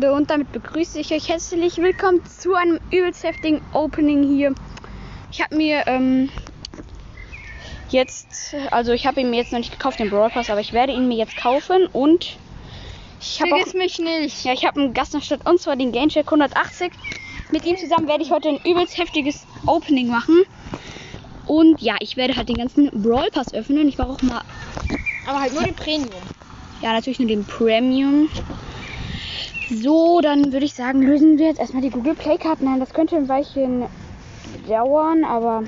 Freunde, und damit begrüße ich euch herzlich willkommen zu einem übelst heftigen Opening hier. Ich habe mir ähm, jetzt, also ich habe ihn mir jetzt noch nicht gekauft, den Brawl Pass, aber ich werde ihn mir jetzt kaufen und ich habe Vergiss mich nicht. ja, ich habe einen Gast noch statt und zwar den Gamecheck 180. Mit ihm zusammen werde ich heute ein übelst heftiges Opening machen. Und ja, ich werde halt den ganzen Brawl Pass öffnen. Ich war auch mal Aber halt nur den Premium. Ja, natürlich nur den Premium. So, dann würde ich sagen, lösen wir jetzt erstmal die Google Play Karten ein. Das könnte ein Weilchen dauern, aber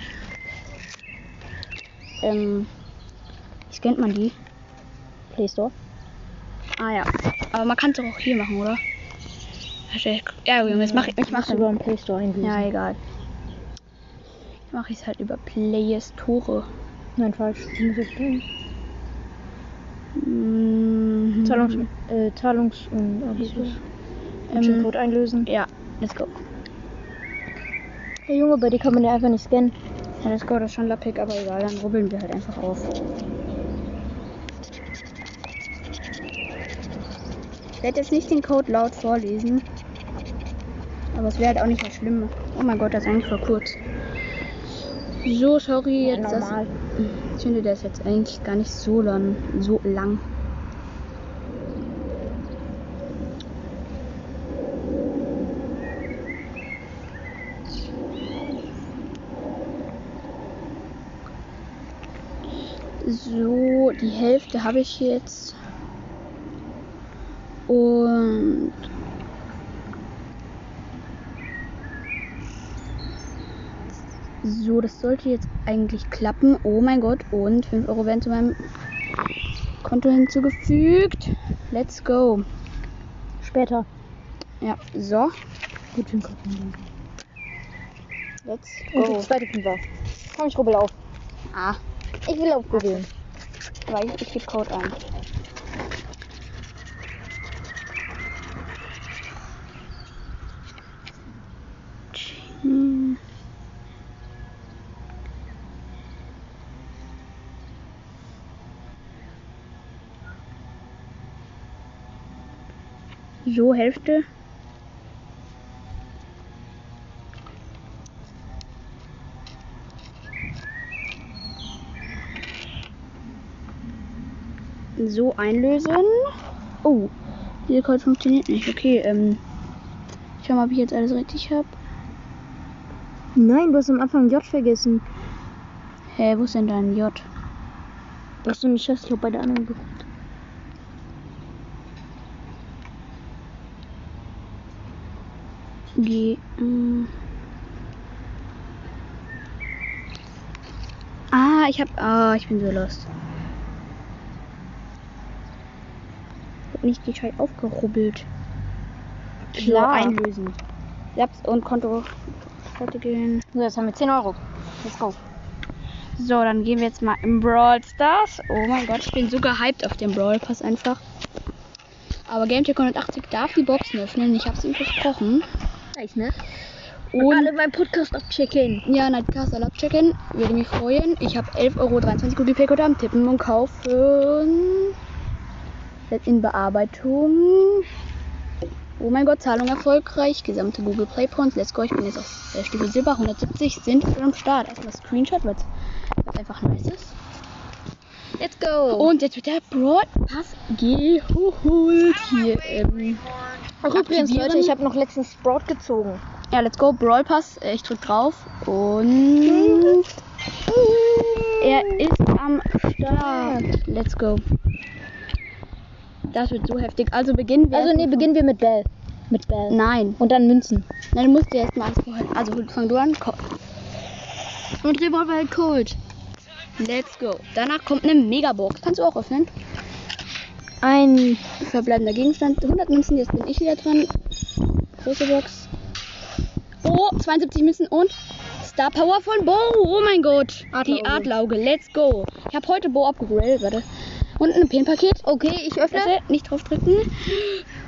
ähm, wie scannt man die? Play Store. Ah ja, aber man kann es auch hier machen, oder? Ja, Junge, jetzt mach ich, ich mache über den Play Store einlösen. Ja, egal. Mache ich es halt über Play Store. Nein, falsch. Du musst jetzt tun. Mhm. Zahlungs... Äh, Zahlungs... Und Ähm, Code einlösen. Ja, let's go. Hey Junge, bei dir kann man ja einfach nicht scannen. Ja, let's go, das ist schon lappig, aber egal, dann rubbeln wir halt einfach auf. Ich werde jetzt nicht den Code laut vorlesen. Aber es wäre halt auch nicht mehr schlimm. Oh mein Gott, das ist eigentlich voll kurz. So, sorry, Ja, jetzt das. normal. Ich finde, der ist jetzt eigentlich gar nicht so lang. So lang. So, die Hälfte habe ich jetzt. Und so, das sollte jetzt eigentlich klappen. Oh mein Gott, und 5 Euro werden zu meinem Konto hinzugefügt. Let's go. Später. Ja, so, Gut, einlösen. let's Und go. die zweite Fünfer. Komm, ich rubbel auf. Ah, Ich will aufrubbeln. weil ich, ich gebe Code ein. So, Hälfte. So einlösen. Oh, dieser Code funktioniert nicht. Okay, ähm. Ich schau mal, ob ich jetzt alles richtig habe. Nein, du hast am Anfang J vergessen. Hä, wo ist denn dein J? Was du nicht hast, ich hab bei der anderen geguckt. G. Ähm. Ah, ich hab. Ah, ich bin so lost. Ich hab nicht gescheit aufgerubbelt. Klar. einlösen. Japs, und Konto fertigen. So, jetzt haben wir 10 Euro. Let's go. So, dann gehen wir jetzt mal im Brawl Stars. Oh mein Gott, ich bin so gehypt auf den Brawl Pass einfach. Aber GameTech 180 darf die Boxen öffnen. Ich hab's ihm versprochen. Nice, ne? Und Alle meinen Podcast abchecken. ja, Nightcast alle abchecken. Würde mich freuen. Ich habe 11,23 Euro Google Pay am Tippen und kaufen. Jetzt in Bearbeitung. Oh mein Gott, Zahlung erfolgreich. Gesamte Google Play Points. Let's go. Ich bin jetzt auf äh, Stufe Silber. 170 sind am Start. Erstmal Screenshot, weil es einfach nice ist. Let's go. Und jetzt wird der Broad Pass geholt. Hier, ähm, Ach, übrigens. Leute, ich habe noch letztens Sprout gezogen. Ja, let's go. Brawl Pass. Äh, Ich drück drauf. Und. Er ist am Start. Let's go. Das wird so heftig. Also beginnen wir. Also, erst nee, mal beginnen wir mit Bell. Mit Bell. Nein. Und dann Münzen. Nein, du musst dir erstmal alles vorher. Also fang du an. Ko- Und Revolver halt Cold. Let's go. Danach kommt eine Megabox. Kannst du auch öffnen? Ein. Verbleibender Gegenstand. 100 Münzen. Jetzt bin ich wieder dran. Große Box. Oh, 72 Münzen und Star Power von Bo. Oh mein Gott. Die Adlerauge. Adlauge. Let's go. Ich habe heute Bo abgegradet. Warte. Und ein Pin-Paket. Okay, ich öffne. Warte, nicht draufdrücken.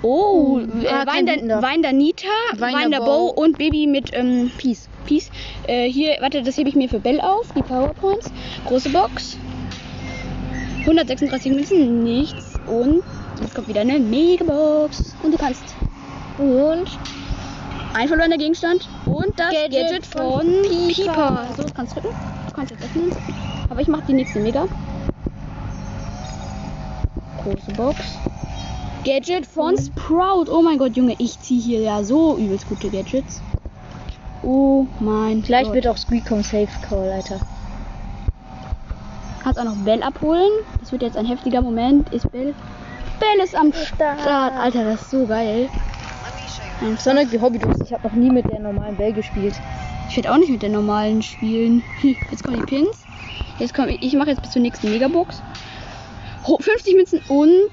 Oh, äh, ah, Wein, der. Wein Nita, Wein Wein der Bow und Baby mit ähm, Peace. Peace. Äh, hier, warte, das hebe ich mir für Bell auf, die Powerpoints. Große Box. 136 Münzen, nichts. Und jetzt kommt wieder eine Megabox. Und du kannst Und Ein verlorener Gegenstand und das Gadget, Gadget von, von. Pieper. So, das kannst du drücken. Du kannst jetzt öffnen. Aber ich mache die nächste Mega. Große Box. Gadget von Sprout. Oh mein Gott, Junge, ich ziehe hier ja so übelst gute Gadgets. Oh mein gleich Gott. wird auch Squeakom Safe Call, Alter. Kannst auch noch Bell abholen. Das wird jetzt ein heftiger Moment. Ist Bell. Bell ist am Start. Start. Alter, das ist so geil. Ein Sonic Hobbydose. Ich habe noch nie mit der normalen Bell gespielt. Ich werde auch nicht mit der normalen spielen. Jetzt kommen die Pins. Jetzt komm, ich mache jetzt bis zur nächsten Megabox. Ho- 50 Münzen und.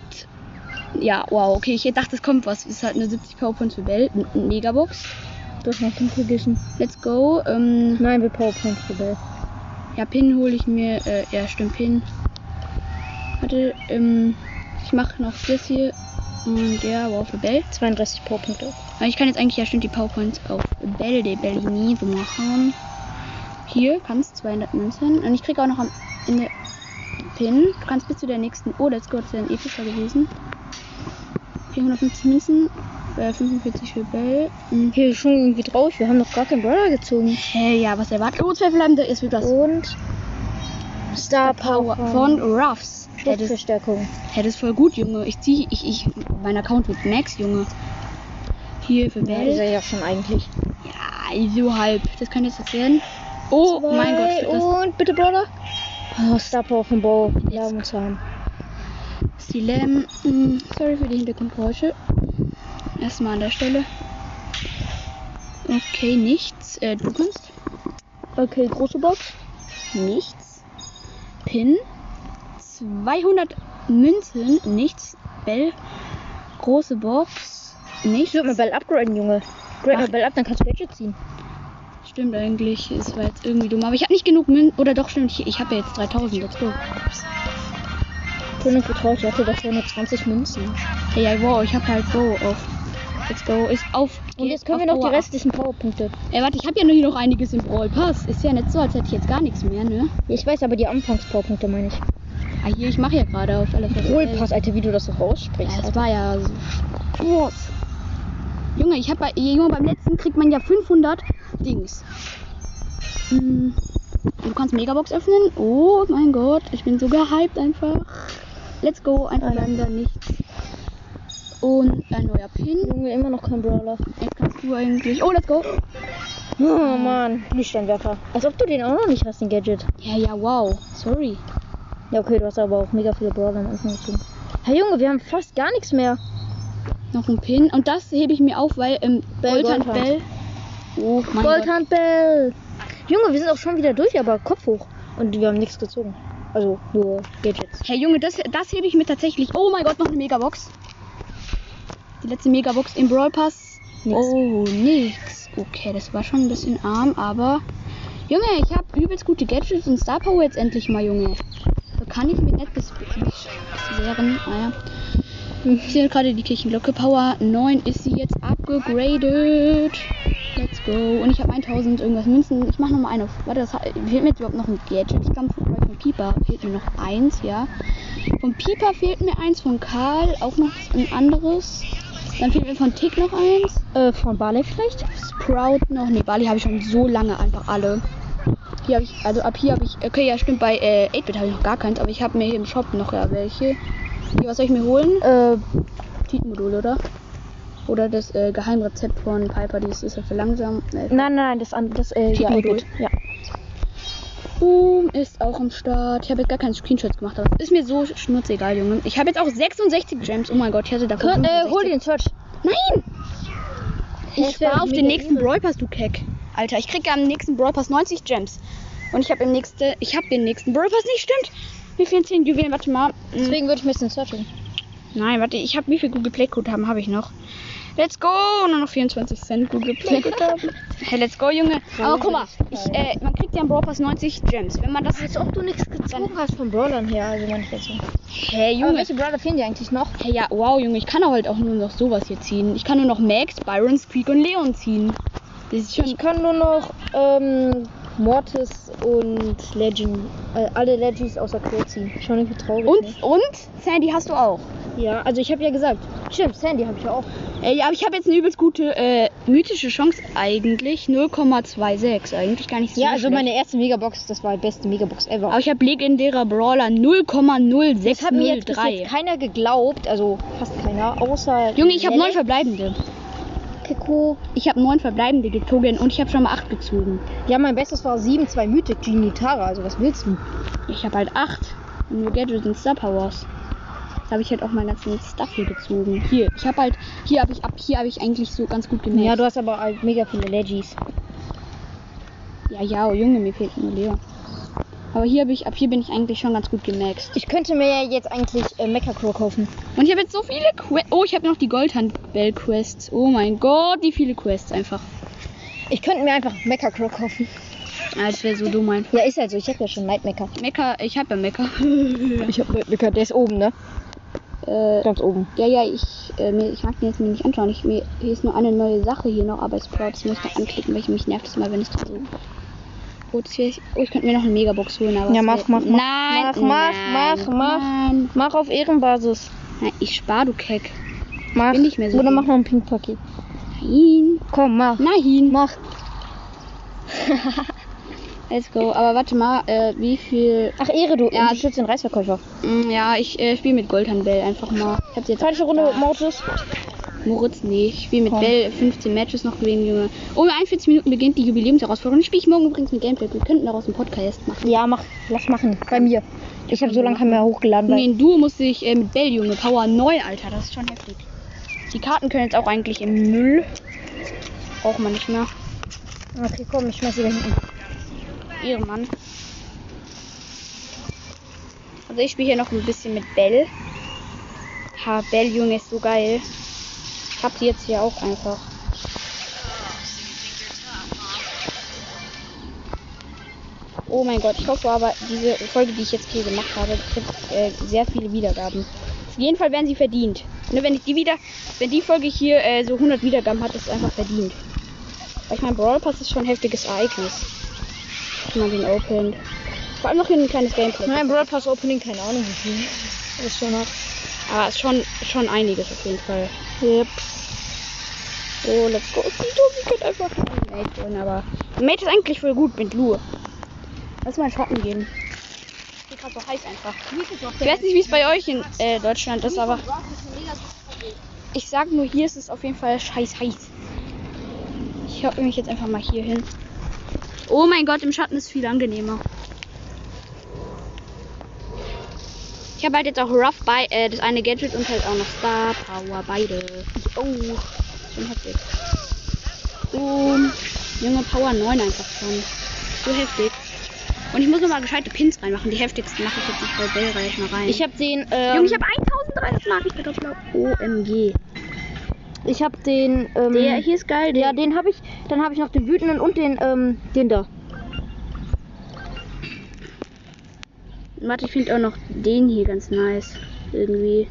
Ja, wow, okay. Ich dachte, es kommt was. Es ist halt eine 70 Powerpoints für Bell. Eine Megabox. Du hast noch fünf vergessen. Let's go. Ähm, Nein, wir Powerpoints für Bell. ja, Pin hole ich mir. Äh, ja, stimmt, Pin. Warte, ähm, ich mache noch das hier. Und ja, wow, für Bell. 32 Powerpunkte. Aber ich kann jetzt eigentlich ja stimmt die Powerpoints auf Belle de Bellini so machen. Hier kannst 200 Münzen. Und ich kriege auch noch am Ende Pin. Du kannst bis zu der nächsten. Oh, let's go, das wäre ein epischer gewesen. 450 Münzen. Äh, 45 für Bell. Hm. Hier ist schon irgendwie traurig. Wir haben noch gar keinen Brawler gezogen. Hey, ja, was erwartet? Oh, zwei verbleibende. Es wird was. Und Star Power Power von Ruffs. Schutzverstärkung. hey, das ist voll gut, Junge. Ich zieh, ich, ich, mein Account wird Max, Junge. Hier für Ja, ist Bell. er ja schon eigentlich. Ja, so halb. Das könnte jetzt werden. Oh mein Gott, Zwei Und bitte Brawler. Oh, Star Power von Bo. Ja, muss haben. Stilem. Mm, Sorry für die Hintergrundgeräusche. Erstmal an der Stelle. Okay, nichts. Äh, du kannst. Okay, große Box. Nichts. Pin. 200 Münzen. Nichts. Bell. Große Box. Nichts. Ich würde mal Bell upgraden, Junge. Grade mal. Bell up, dann kannst du Gadget ziehen. Stimmt eigentlich. Es war jetzt irgendwie dumm. Aber ich habe nicht genug Münzen. Oder doch, stimmt. Ich, ich habe ja jetzt 3000. Let's go. König getraut, ich hatte doch nur 20 Münzen. Hey, ja, wow. Ich habe halt so auf. Let's go. Ist auf. Und jetzt können wir noch die Power up. restlichen Powerpunkte. Ey, warte, ich habe ja nur hier noch einiges im Brawl Pass. Ist ja nicht so, als hätte ich jetzt gar nichts mehr, ne? Ich weiß aber die Anfangs-Powerpunkte, meine ich. Ah, hier, ich mache ja gerade auf alle Fälle. Rollpass, Alter, wie du das so aussprichst. Ja, das war ja so. Groß. Junge, ich habe bei Junge, beim letzten kriegt man ja 500 Dings. Hm, Du kannst Megabox öffnen. Oh mein Gott, ich bin so gehypt einfach. Let's go, einfach da nichts. Und ein neuer Pin. Junge, immer noch kein Brawler. Jetzt kannst du eigentlich. Oh, let's go. Oh Mann, Lichtsteinwerfer. Als ob du den auch noch nicht hast, den Gadget. Ja, ja, wow. Sorry. Ja, okay, du hast aber auch mega viele Brawler am Anfang gezogen. Hey Junge, wir haben fast gar nichts mehr. Noch ein Pin. Und das hebe ich mir auf, weil ähm, Bell, Goldhand. Bell. Oh mein Gott. Goldhand Bell. Junge, wir sind auch schon wieder durch, aber Kopf hoch. Und wir haben nichts gezogen. Also nur Gadgets. Hey Junge, das, das hebe ich mir tatsächlich. Oh mein Gott, noch eine Megabox. Die letzte Megabox im Brawl Pass. Nix. Oh, nix. Okay, das war schon ein bisschen arm, aber. Junge, ich habe übelst gute Gadgets und Star Power jetzt endlich mal, Junge. So kann ich mich nicht beschweren. Naja. Ich sehe gerade die Kirchenglocke. Power 9 ist sie jetzt abgegradet. Let's go. Und ich habe 1000 irgendwas Münzen. Ich mache nochmal eine. Warte, das fehlt mir jetzt überhaupt noch ein Gadget. Ich glaube, von, Pieper fehlt mir noch eins, ja. Von Pieper fehlt mir eins, von Karl auch noch ein anderes. Dann fehlt mir von Tick noch eins. Äh, von Barley vielleicht? Sprout noch. Ne, Bali habe ich schon so lange einfach alle. Hier habe ich, also ab hier habe ich, okay, ja stimmt, bei äh, 8-Bit habe ich noch gar keins, aber ich habe mir hier im Shop noch ja welche. Hier, was soll ich mir holen? Äh, Titanmodul, oder? Oder das äh, Geheimrezept von Piper, die ist ja für langsam. Äh, nein, nein, das andere, das, äh, ja, gut. Ja. Boom ist auch am Start. Ich habe jetzt gar keine Screenshots gemacht, aber ist mir so schnurzegal, Junge. Ich habe jetzt auch 66 Gems. Oh mein Gott, ich hatte da Kön äh, hol den Search. Nein! Ich spare auf den nächsten. Brawl Pass, du Keck. Alter, ich kriege am nächsten Brawl Pass 90 Gems. Und ich habe im nächsten, ich habe den nächsten Brawl Pass nicht, stimmt. Mir fehlen 10 Juwelen, warte mal. Deswegen würde ich mir jetzt den Search holen. Nein, warte, ich habe wie viel Google Play Code haben, habe ich noch. Let's go! Nur noch 24 Cent Google Play. Hey, let's go, Junge. Aber guck mal, ich, äh, man kriegt ja im Brawl Pass 90 Gems. Wenn man das Als ob du nichts gezogen hast von Brawlern her, also meine ich jetzt so. Hey, Aber Junge. welche Brawler fehlen dir eigentlich noch? Hey, ja, wow, Junge, ich kann halt auch nur noch sowas hier ziehen. Ich kann nur noch Max, Byron, Squeak und Leon ziehen. Das ist schon. Ich kann nur noch ähm, Mortis und Legend, äh, alle Legends außer Crow ziehen. Schon irgendwie traurig. Und, Ne? und Sandy hast du auch. Ja, also ich habe ja gesagt, stimmt, Sandy habe ich ja auch. Äh, ja, aber ich habe jetzt eine übelst gute äh, mythische Chance eigentlich. 0,26. Eigentlich gar nicht so Ja, also schlecht. meine erste Megabox, das war die beste Megabox ever. Aber ich habe legendärer Brawler das hat mir jetzt bis 0,0603. jetzt keiner geglaubt, also fast keiner, außer. Junge, ich habe neun verbleibende. Kiko. Ich habe neun verbleibende gezogen und ich habe schon mal acht gezogen. Ja, mein bestes war 7, 2 Mythic, Genie Tara, also was willst du? Ich habe halt acht. Und nur Gadgets und Star Powers. Jetzt habe ich halt auch meinen ganzen Stuff hier gezogen. Hier, ich habe halt, hier habe ich ab hier habe ich eigentlich so ganz gut gemerkt. Ja, du hast aber halt mega viele Legis. Ja, ja, oh Junge, mir fehlt nur Leon. Aber hier habe ich, ab hier bin ich eigentlich schon ganz gut gemaxt. Ich könnte mir ja jetzt eigentlich äh, Mecha Crow kaufen. Und ich habe jetzt so viele Quests. Oh, ich habe noch die Goldhandbell-Quests. Oh mein Gott, wie viele Quests einfach. Ich könnte mir einfach Mecha Crow kaufen. Ja, das wäre so dumm einfach. Ja, ist halt so. Ich habe ja schon Night Mecha. Mecker, ich habe ja Mecker. Ich habe Night Mecha. Der ist oben, ne? Äh, Ganz oben. ja, ja, ich, äh, mir, ich mag den jetzt mir nicht anschauen. Ich, mir, hier ist nur eine neue Sache hier noch, aber Sprout, das muss ich noch anklicken, weil ich mich nervt das mal, wenn es da so. Oh, das hier, oh, ich könnte mir noch eine Megabox holen, aber. Ja, mach, mach, mach. Nein, Mach, mach, nein, mach, mach. Nein. Mach auf Ehrenbasis. nein ich spar, du Keck. Mach. Bin nicht mehr so Oder gut. mach noch ein Pink-Paket. Nein. Komm, mach. Nein. Mach. Let's go. Aber warte mal, äh, wie viel. Ach, Ehre, du Ja. unterstützt den Reisverkäufer. Mm, Ja, ich äh, spiele mit Goldhandbell einfach mal. Ich hab jetzt Zweite Runde. Mortis. Moritz, nee. Ich spiele mit Komm. Bell 15 Matches noch gewinnen, Junge. Um 41 Minuten beginnt die Jubiläumsherausforderung. Spiele ich morgen übrigens mit Gameplay. Wir könnten daraus einen Podcast machen. Ja, mach. Lass machen. Bei mir. Ich habe so lange keinen mehr hochgeladen. Und Weil in Duo musste ich äh, mit Bell, Junge. Power 9, Alter. Das ist schon heftig. Die Karten können jetzt auch eigentlich im Müll. Braucht man nicht mehr. okay, komm, ich schmeiß sie da hinten. Ehrenmann. Also ich spiele hier noch ein bisschen mit Bell. Ha, Bell, Junge, ist so geil. Ich hab die jetzt hier auch einfach. Oh mein Gott, ich hoffe aber, diese Folge, die ich jetzt hier gemacht habe, kriegt äh, sehr viele Wiedergaben. Auf jeden Fall werden sie verdient. Ne, wenn ich die wieder, wenn die Folge hier äh, so 100 Wiedergaben hat, ist es einfach verdient. Weil ich mein Brawl Pass ist schon ein heftiges Ereignis. Wenn man den opened. Vor allem noch hier ein kleines Gameplay. Nein, Broad Pass Opening, keine Ahnung wie viel. Das schon hat. Aber es ist schon, schon einiges auf jeden Fall. Yep. Oh, let's go. Wir können einfach einen Mate holen, aber. Mate ist eigentlich voll gut mit Lu. Lass mal Schotten gehen. Hier gerade so heiß einfach. Ich weiß nicht, wie es bei euch in äh, Deutschland ist, aber ich sag nur, hier ist es auf jeden Fall scheiß heiß. Ich hocke mich jetzt einfach mal hier hin. Oh mein Gott, im Schatten ist viel angenehmer. Ich habe halt jetzt auch Rough bei äh, das eine Gadget und halt auch noch Star Power beide. Oh, schon heftig. Oh, junge Power 9 einfach schon. So heftig. Und ich muss nochmal gescheite Pins reinmachen. Die heftigsten mache ich jetzt nicht bei Bell reich mal rein. Ich habe den. Ähm, Junge, ich habe 1300 Nachrichten drauf. OMG. Ich habe den. Ähm, Der hier ist geil. Der, Ja, den habe ich. Dann habe ich noch den wütenden und den. Ähm, den da. Warte, ich finde auch noch den hier ganz nice. Irgendwie.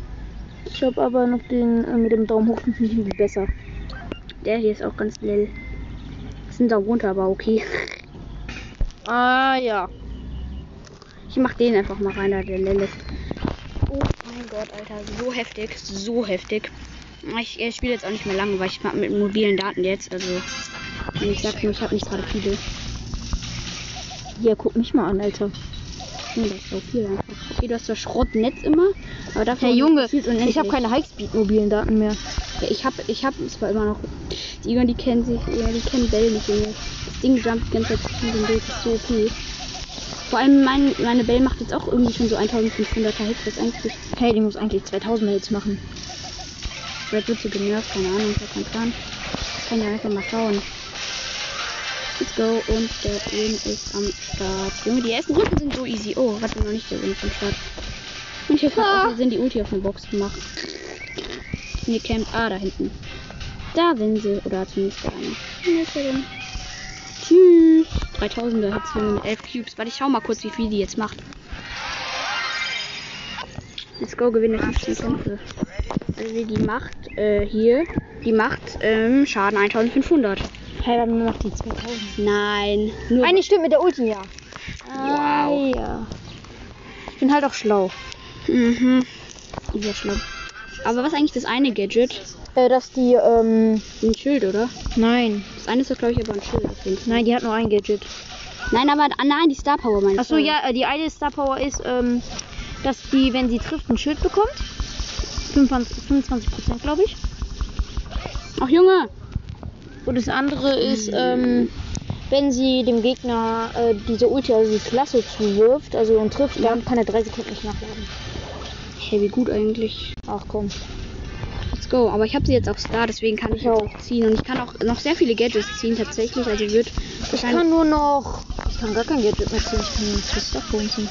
Ich habe aber noch den äh, mit dem Daumen hoch. Den irgendwie besser. Der hier ist auch ganz. Das sind da runter, aber okay. Ah ja. Ich mach den einfach mal rein, da der lil ist. Oh mein Gott, Alter. So heftig. So heftig. Ich, ich spiele jetzt auch nicht mehr lange, weil ich mach mit mobilen Daten jetzt. Also, ich sag nur, ich habe nicht gerade viele. Hier, guck mich mal an, Alter. Hm, das ist so viel einfach. Okay, du hast zwar Schrottnetz immer, aber dafür Hey Junge, ich habe keine Highspeed mobilen Daten mehr. Ja, ich habe ich hab zwar immer noch. Die Egon, die kennen sich, ja, die kennen Bell nicht, Junge. Das Ding jumpt die ganze Zeit zwischen den Bild, das ist so okay. Vor allem mein, meine Bell macht jetzt auch irgendwie schon so 1500er Hits, das eigentlich. Hey, die muss eigentlich 2000 Hits machen. Vielleicht wird sie genervt, keine Ahnung, ich Plan. Ich kann ja einfach mal schauen. Let's go und der Win ist am Start. Junge, die ersten Runden sind so easy. Oh, warte noch nicht, der Win am Start. Und ich habe Ah. sind die Ulti auf eine Box gemacht. Und die campt. Ah, da hinten. Da sind sie. Oder zumindest der eine. Ist der denn? Tschüss. 3000er hat sie mit 11 Cubes. Warte, ich schau mal kurz, wie viel die jetzt macht. Let's go, gewinne 15 Kämpfe. Also die macht äh, hier, die macht ähm, Schaden 1500. Hey, dann macht die 2000. Nein, nur Eine stimmt mit der Ulti, ja. Wow. ja. Ich bin halt auch schlau. Mhm. Sehr schlimm. Aber was eigentlich das eine Gadget? Äh, dass die, ähm, Ein Schild, oder? nein. Das eine ist doch, glaube ich, aber ein Schild. Nein, die hat nur ein Gadget. Nein, aber ah, nein, die Star Power meine ich. Achso, ja, äh, die eine Star Power ist, ähm, dass die, wenn sie trifft, ein Schild bekommt. 25 Prozent, glaube ich. Ach Junge! Und das andere ist, ähm, wenn sie dem Gegner äh, diese Ulti, also die Klasse zuwirft, also und trifft, dann kann er drei Sekunden nicht nachladen. Hey, wie gut eigentlich. Ach komm. Let's go. Aber ich habe sie jetzt auf Star, deswegen kann ich Ich auch. auch ziehen. Und ich kann auch noch sehr viele Gadgets ziehen, tatsächlich. Also wird Ich kann nur noch. Ich kann gar kein Gadget mehr ziehen. Ich kann nur Twister ziehen.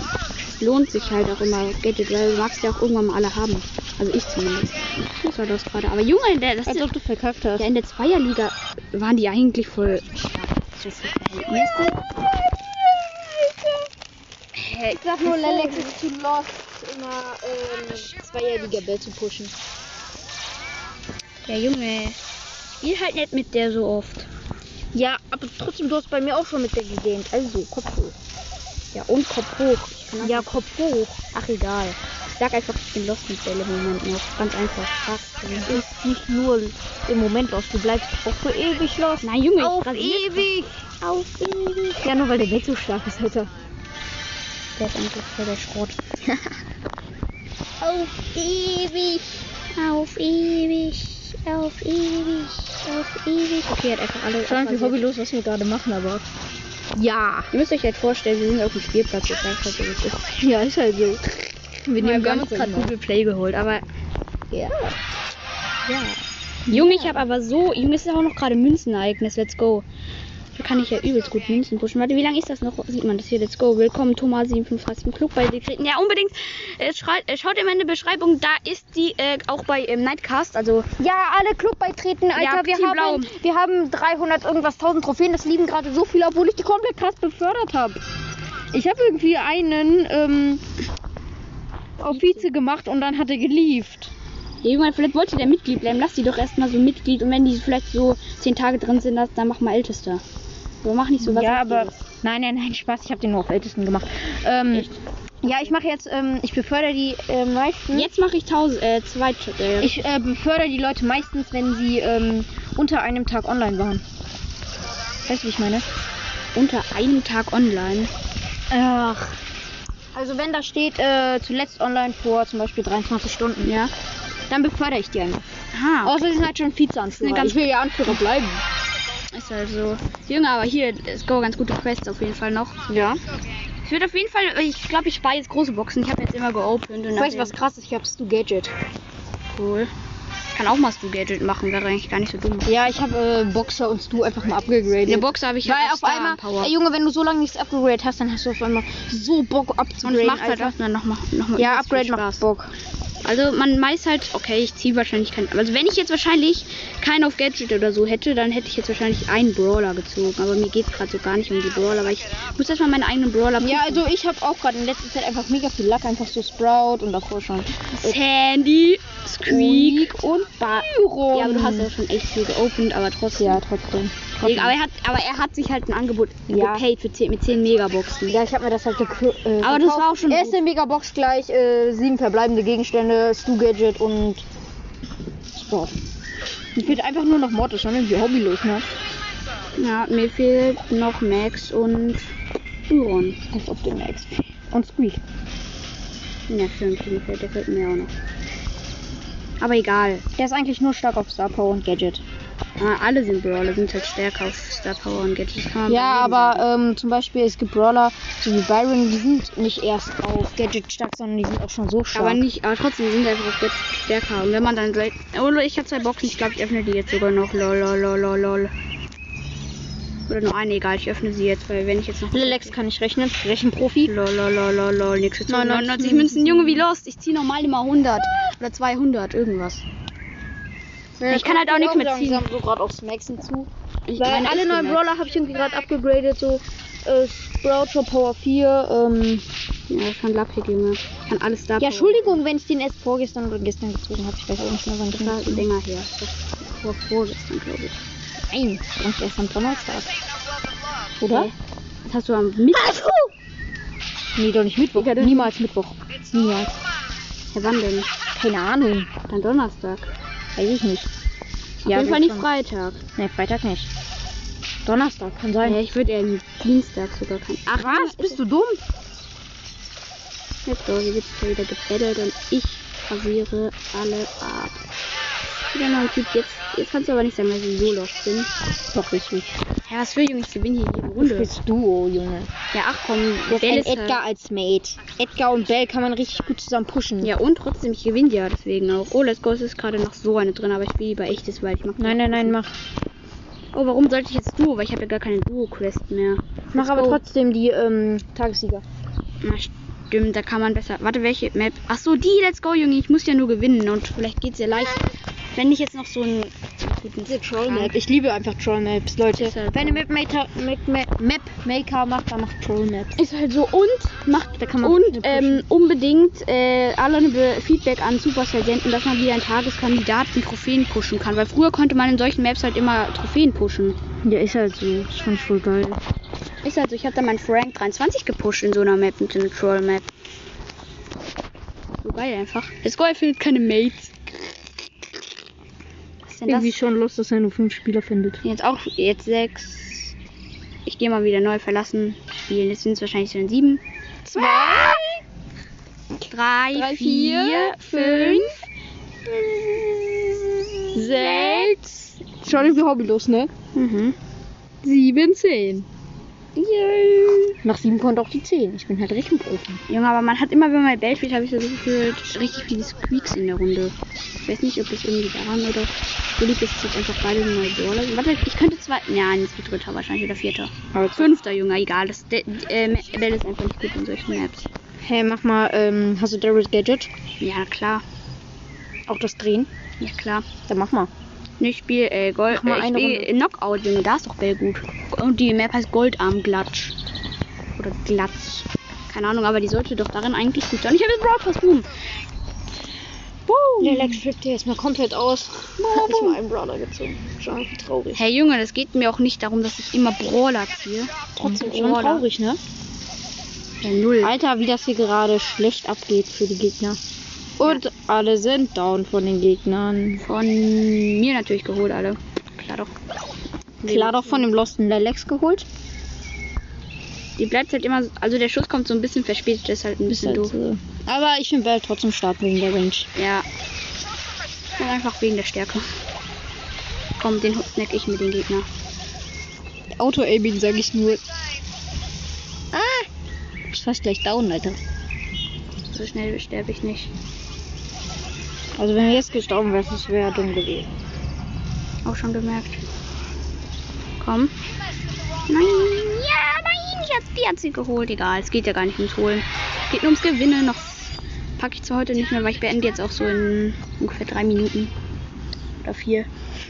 Lohnt sich halt auch immer Gadget, weil du magst ja auch irgendwann mal alle haben. Also ich zumindest. Das war das gerade. Aber Junge, in der, das Als ist, ob du verkackt hast. ja, in der Zweierliga waren die eigentlich voll. Ich sag nur, Lelex ist zu lost, immer ähm, Zweierliga-Bell zu pushen. Ja, Junge. Spiel halt nicht mit der so oft. Ja, aber trotzdem, du hast bei mir auch schon mit der gegähnt. Also, Kopf hoch. Ja, und Kopf hoch. Ja, Kopf hoch. Ach, egal. Ich sag einfach, ich bin lost mit Bälle im Moment noch. Ganz einfach. Krass. Ist nicht nur im Moment los, du bleibst auch für ewig los. Nein, Junge, Auf ewig! Auf ewig. Ja, nur weil der Bell so stark ist, Alter. Der ist eigentlich voll der Schrott. Auf ewig! Auf ewig. Auf ewig. Auf ewig. Okay, hat einfach alle. Wie abrasiert. hobbylos, was wir gerade machen, aber. Ja! Ihr müsst euch halt vorstellen, wir sind auf dem Spielplatz. Ich sag halt, so, ist. Ja, ist halt so. Wir, haben ganz uns gerade. Google Play geholt, aber. Ja. Ja. Junge, ich habe aber so. Junge, es ist auch noch gerade Münzenereignis. Let's go. Da kann ich ja übelst gut Münzen pushen. Warte, wie lange ist das noch? Sieht man das hier? Let's go. Willkommen, Thomas 57 im Club bei Dekret. Ja, unbedingt. Äh, schreit, äh, schaut in meine Beschreibung. Da ist die äh, auch bei ähm, Nightcast. Also, Ja, alle Club beitreten, Alter. Ja, wir, Team haben, Blau. wir haben 300 irgendwas 1000 Trophäen. Das liegen gerade so viele, obwohl ich die komplett krass befördert habe. Ich habe irgendwie einen ähm, auf Vize gemacht und dann hat er gelieft. ja, Junge, vielleicht wollte der Mitglied bleiben. Lass die doch erstmal so Mitglied. Und wenn die vielleicht so 10 Tage drin sind, dann mach mal Ältester. Aber mach nicht so was. ja, aber nein, nein, nein, Spaß. Ich habe den nur auf Ältesten gemacht. Ähm, ja, ich mache jetzt, ähm, ich befördere die äh, meisten. Jetzt mache ich 1000, äh, zwei. Äh, Ich äh, befördere die Leute meistens, wenn sie ähm, unter einem Tag online waren. Weißt du, wie ich meine? unter einem Tag online. Ach. Also wenn da steht, äh, zuletzt online vor zum Beispiel 23 Stunden, Ja. dann befördere ich die einfach. Aha. Außer sie sind halt schon Vize-Anführer. Eine ganz- ich will ja Anführer bleiben. Ist halt so. Junge, aber hier, es go ganz gute Quests auf jeden Fall noch. Ja. Ich würde auf jeden Fall, ich glaube, ich spare jetzt große Boxen. Ich habe jetzt immer geopend und du, was krass ist? Ich hab's du Gadget. cool. Ich kann auch mal Stu Gadget machen, wäre eigentlich gar nicht so dumm. Ja, ich habe äh, Boxer und du einfach mal abgegradet. In der Box habe ich Weil halt auf einmal, Power. ey, Junge, wenn du so lange nichts abgegradet hast, dann hast du auf einmal so Bock und abzugraden. es macht halt auch dann nochmal noch mal Ja, Upgrade macht. Bock. Also man weiß halt, okay, ich ziehe wahrscheinlich keinen. Also wenn ich jetzt wahrscheinlich keinen auf Gadget oder so hätte, dann hätte ich jetzt wahrscheinlich einen Brawler gezogen. Aber mir geht es gerade so gar nicht um die Brawler, weil ich muss erstmal meinen eigenen Brawler Ja, prüfen. also ich habe auch gerade in letzter Zeit einfach mega viel Luck, einfach so Sprout und davor schon Sandy, Squeak. Und Byron. Ja, aber du hast ja schon echt viel geopend, aber trotzdem. Ja, trotzdem. Deswegen, aber, er hat, aber er hat sich halt ein Angebot Ja. gepaid für 10, mit 10 Megaboxen. Ja, ich habe mir das halt gekü- äh, Aber das war auch schon Erste Megabox gleich, äh, sieben verbleibende Gegenstände, Stu Gadget und Sport. Mir fehlt einfach nur noch Mortis, schon irgendwie hobbylos, ne? Ja, mir fehlt noch Max und Byron. Als ob den Max. Und Squeak. Ja, stimmt, mir fehlt, der fehlt mir auch noch. Aber egal. Der ist eigentlich nur stark auf Star Power und Gadget. Ah, alle sind Brawler, sind halt stärker auf Star Power und Gadget. Das kann man Ja, aber ähm, zum Beispiel es gibt Brawler, so wie Byron, die sind nicht erst auf Gadget stark, sondern die sind auch schon so stark. Aber nicht, aber trotzdem die sind einfach auf Gadget stärker. Und wenn man dann direkt. Oh, ich habe zwei Boxen, ich glaube, ich öffne die jetzt sogar noch. Lol, lol, lol, lol, lol. Oder nur eine, egal, ich öffne sie jetzt, weil wenn ich jetzt noch. Lelex kann ich rechnen. Rechenprofi. Lol, lol, lol, lol, lol, nix gezogen. 99 99 Münzen, Junge, wie lost. Ich ziehe normal immer 100 oder 200, irgendwas. Ich kann halt auch nichts mehr ziehen. so gerade aufs Maxen zu. Ich Weil meine, alle neuen. Brawler habe ich irgendwie gerade abgegradet, so äh, Sprout für Power 4. Ähm, Ja, schon lappig, Junge. Kann alles da. ja, Entschuldigung, wenn ich den erst vorgestern oder gestern gezogen habe. Ich weiß auch nicht mehr, wann Das war gezogen länger her. Das war vorgestern, glaube ich. Nein, das war erst am Donnerstag. Oder? Das hast du am Mittwoch. Nee, doch nicht Mittwoch. Ja, Niemals Mittwoch. Niemals. Ja, wann denn? Keine Ahnung. Dann Donnerstag. Weiß ich nicht. Auf jeden Fall nicht Freitag. Nee, Freitag nicht. Donnerstag kann sein. Ja, ich würde eher Dienstag sogar kein. Ach, Was? Bist du dumm? Let's go, hier wird wieder gebettelt und ich rasiere alle ab. Wieder noch ein Typ. Jetzt, jetzt kannst du aber nicht sagen, dass ich so lost bin. Doch, richtig. Ja, was für Junge, ich gewinne hier jede Du Runde. spielst Duo, Junge. Ja, ach komm, Du hast Bell ist halt- Edgar als Mate. Edgar und Bell kann man richtig gut zusammen pushen. Ja, und trotzdem, ich gewinne ja deswegen auch. Oh, Let's Go es ist gerade noch so eine drin, aber ich spiele lieber echtes, weil ich mag Nein, nein, nein, mach. Oh, warum sollte ich jetzt Duo? Weil ich habe ja gar keine Duo-Quest mehr. Mach Let's aber trotzdem die ähm, Tagessieger. Na, stimmt, da kann man besser. Warte, welche Map? Ach so, die Let's Go, Junge. Ich muss ja nur gewinnen und vielleicht geht's ja leicht. Wenn ich jetzt noch so einen guten Diese Troll Map. Ich liebe einfach Troll Maps, Leute. Halt Wenn ihr Map Maker, Map, Map, Map Maker macht, dann macht Troll Maps. Ist halt so und macht Da kann man und ähm, unbedingt äh, alle Feedback an Supercell senden, dass man wieder einen Tageskandidaten Trophäen pushen kann. Weil früher konnte man in solchen Maps halt immer Trophäen pushen. Ja, ist halt so. Ist schon voll geil. Ist halt so, ich habe da meinen Frank 23 gepusht in so einer Map, mit einer Troll Map. So geil einfach. Das Goal findet keine Mates. Denn das? Irgendwie schon los, dass er nur fünf Spieler findet. Jetzt auch, jetzt sechs. Ich gehe mal wieder neu verlassen spielen. Jetzt sind es wahrscheinlich schon sieben. Zwei. Drei, Drei, vier, vier, fünf, Sechs. Schon irgendwie hobbylos, ne? Mhm. Sieben, zehn. Yay. Nach sieben kommt auch die zehn. Ich bin halt Rechenprofi. Junge, aber man hat immer, wenn man Bell spielt, habe ich so gefühlt, richtig viele Squeaks in der Runde. Ich weiß nicht, ob das irgendwie daran oder so liegt, dass jetzt einfach beide neue Brawler sind. Warte, ich könnte zwei. Ja, jetzt wird dritter wahrscheinlich oder vierter. Aber Fünfter, Junge, egal. Das, de, äh, Bell ist einfach nicht gut in solchen Maps. Hey, mach mal, ähm, hast du Darius Gadget? Ja, klar. Auch das Drehen? Ja, klar. Dann mach mal. Ich spiele äh, Gold. Mach mal Äh, eine spiel Runde. Knockout, Junge. Da ist doch Bell gut. Und die Map heißt Goldarm Glatsch. Oder Glatz. Keine Ahnung, aber die sollte doch darin eigentlich gut sein. Ich habe jetzt Brawl Pass, boom. Boom. Der Lex flippt hier erstmal komplett aus. Hat nicht mal einen Brawler gezogen. Schon traurig. Hey Junge, das geht mir auch nicht darum, dass ich immer Brawler ziehe. Trotzdem Und schon traurig, ne? Ja, null. Alter, wie das hier gerade schlecht abgeht für die Gegner. Und alle sind down von den Gegnern. Von mir natürlich geholt, alle. Klar doch. Klar doch von dem Losten Lelex geholt. Die bleibt halt immer, so- also der Schuss kommt so ein bisschen verspätet, das ist halt ein bisschen halt doof. so. Aber ich finde Bell trotzdem stark wegen der Range. Ja. Und einfach wegen der Stärke. Komm, den snack ich mit den Gegner. Auto-Aiming sage ich nur. Ah! Ich fast gleich down, Alter. So schnell sterbe ich nicht. Also wenn wir jetzt gestorben wären, das wäre dumm gewesen. Auch schon gemerkt. Komm. Nein, ja, nein, ich hab, die hat sie geholt. Egal, es geht ja gar nicht ums Holen. Es geht nur ums Gewinnen. Noch packe ich zwar heute nicht mehr, weil ich beende jetzt auch so in ungefähr drei Minuten. Oder vier.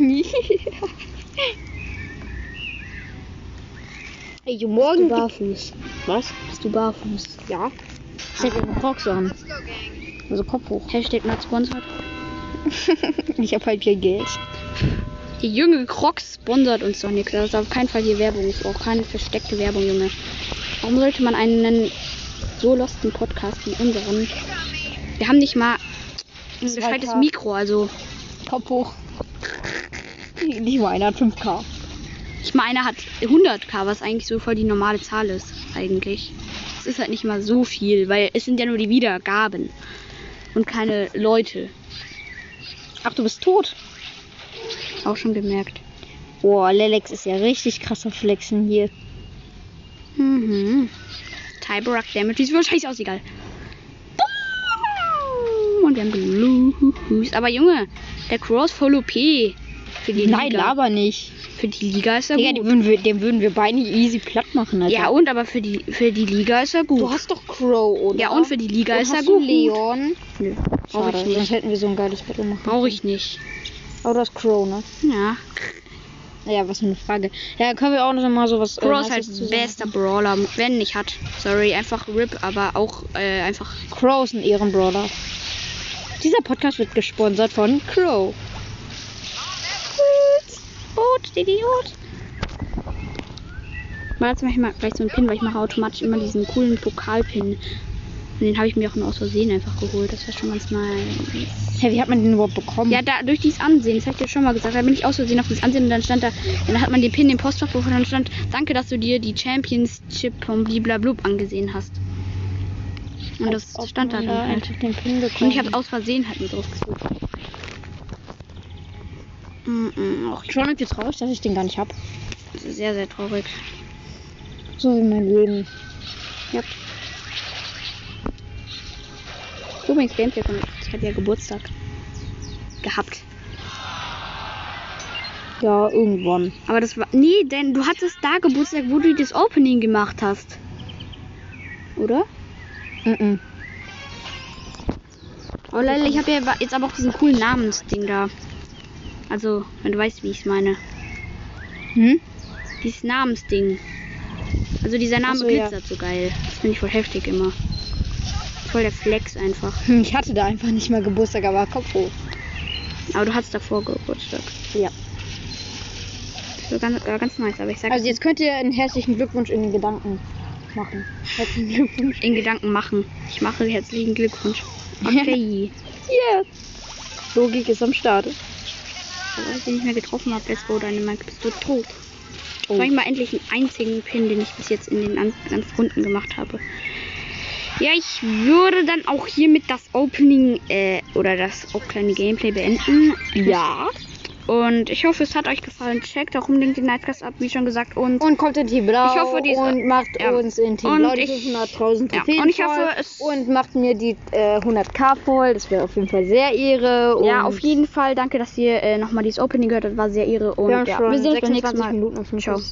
Ey, morgen. barfuß? Was? Bist du barfuß? Ja. Ich hätte eine Crocs an. Also Kopf hoch. Hashtag not sponsored. ich habe halt kein Geld. Die junge Crocs sponsert uns doch nichts. Das ist auf keinen Fall hier Werbung. Ist auch keine versteckte Werbung, Junge. Warum sollte man einen so losten Podcast wie unseren? Wir haben nicht mal ein gescheites. Mikro, also Kopf hoch. Nicht mal einer hat 5k. ich meine, hat 100k, was eigentlich so voll die normale Zahl ist, eigentlich. Es ist halt nicht mal so viel, weil es sind ja nur die Wiedergaben und keine Leute. Ach, du bist tot. Auch schon gemerkt. Boah, Lelex ist ja richtig krasser Flexen hier. Mhm. Tybarak Damage sieht wahrscheinlich aus, egal. Und wir haben gelöst. Aber Junge, der Cross voll OP. Für die Nein, Liga. laber nicht. Für die Liga ist er Digga, gut. den würden wir, den würden wir beide easy platt machen, Alter. ja, und aber für die, für die Liga ist er gut. Du hast doch Crow, oder? ja, und für die Liga Und ist er gut. Leon. Nö, brauche ich sonst nicht. hätten wir so ein geiles Battle machen. Brauche ich nicht. Aber du hast Crow, ne? Ja. Ja, was für eine Frage. Ja, können wir auch noch mal sowas. äh, Crow ist halt bester Brawler, wenn nicht hat. Sorry, einfach RIP, aber auch äh, einfach. Crow ist ein Ehrenbrawler. Dieser Podcast wird gesponsert von Crow. Idiot, Idiot. Mal jetzt mache ich mal gleich so einen Pin, weil ich mache automatisch immer diesen coolen Pokalpin. Und den habe ich mir auch nur aus Versehen einfach geholt. Das war schon ganz nice. Hä, wie hat man den überhaupt bekommen? Ja, da, durch dieses Ansehen, das habe ich dir schon mal gesagt. Da bin ich aus Versehen auf das Ansehen und dann stand da, dann hat man den Pin im Postfach und dann stand, danke, dass du dir die Championship von Bliblablub angesehen hast. Und das Ob stand da dann halt. Und ich habe aus Versehen halt mit draufgesucht. Mm -mm, auch schon irgendwie traurig, dass ich den gar nicht habe. sehr, sehr traurig. So wie mein Leben. Ja. Gameplay von ich hat ja Geburtstag gehabt. Ja, irgendwann. Aber das war. Nee, denn du hattest da Geburtstag, wo du das Opening gemacht hast. Oder? Mhm. Oh Leila, ich habe ja jetzt aber auch diesen coolen Namensding da. Also, wenn du weißt, wie ich es meine. Hm? Dieses Namensding. Also dieser Name so, ja. glitzert so geil. Das finde ich voll heftig immer. Voll der Flex einfach. Ich hatte da einfach nicht mal Geburtstag, aber Kopf hoch. Aber du hattest davor Geburtstag. Ja. Das war ganz, war ganz nice, aber ich sag Also jetzt könnt ihr einen herzlichen Glückwunsch in den Gedanken machen. Herzlichen Glückwunsch. in Gedanken machen. Ich mache herzlichen Glückwunsch. Okay. Yeah. Logik ist am Start. Aber ich dich nicht mehr getroffen habe, Let's Go Dynamite, bist du tot. Oh. Soll ich mal endlich einen einzigen Pin, den ich bis jetzt in den an- ganzen Runden gemacht habe. Ja, ich würde dann auch hiermit das Opening äh, oder das auch kleine Gameplay beenden. Ja. Und ich hoffe, es hat euch gefallen. Checkt auch unbedingt den Nightcast ab, wie schon gesagt. Und, Und kommt in Team Blau Ich hoffe, diese- und macht ja. uns in Team Und Blau die ich- 500.000 ja. Trophäen Und ich hoffe, es- und macht mir die äh, 100k voll. Das wäre auf jeden Fall sehr Ehre. ja, auf jeden Fall danke, dass ihr äh, nochmal dieses Opening gehört habt. War sehr irre. Und ja, wir sehen uns beim nächsten 26 Mal. Minuten und Ciao. 55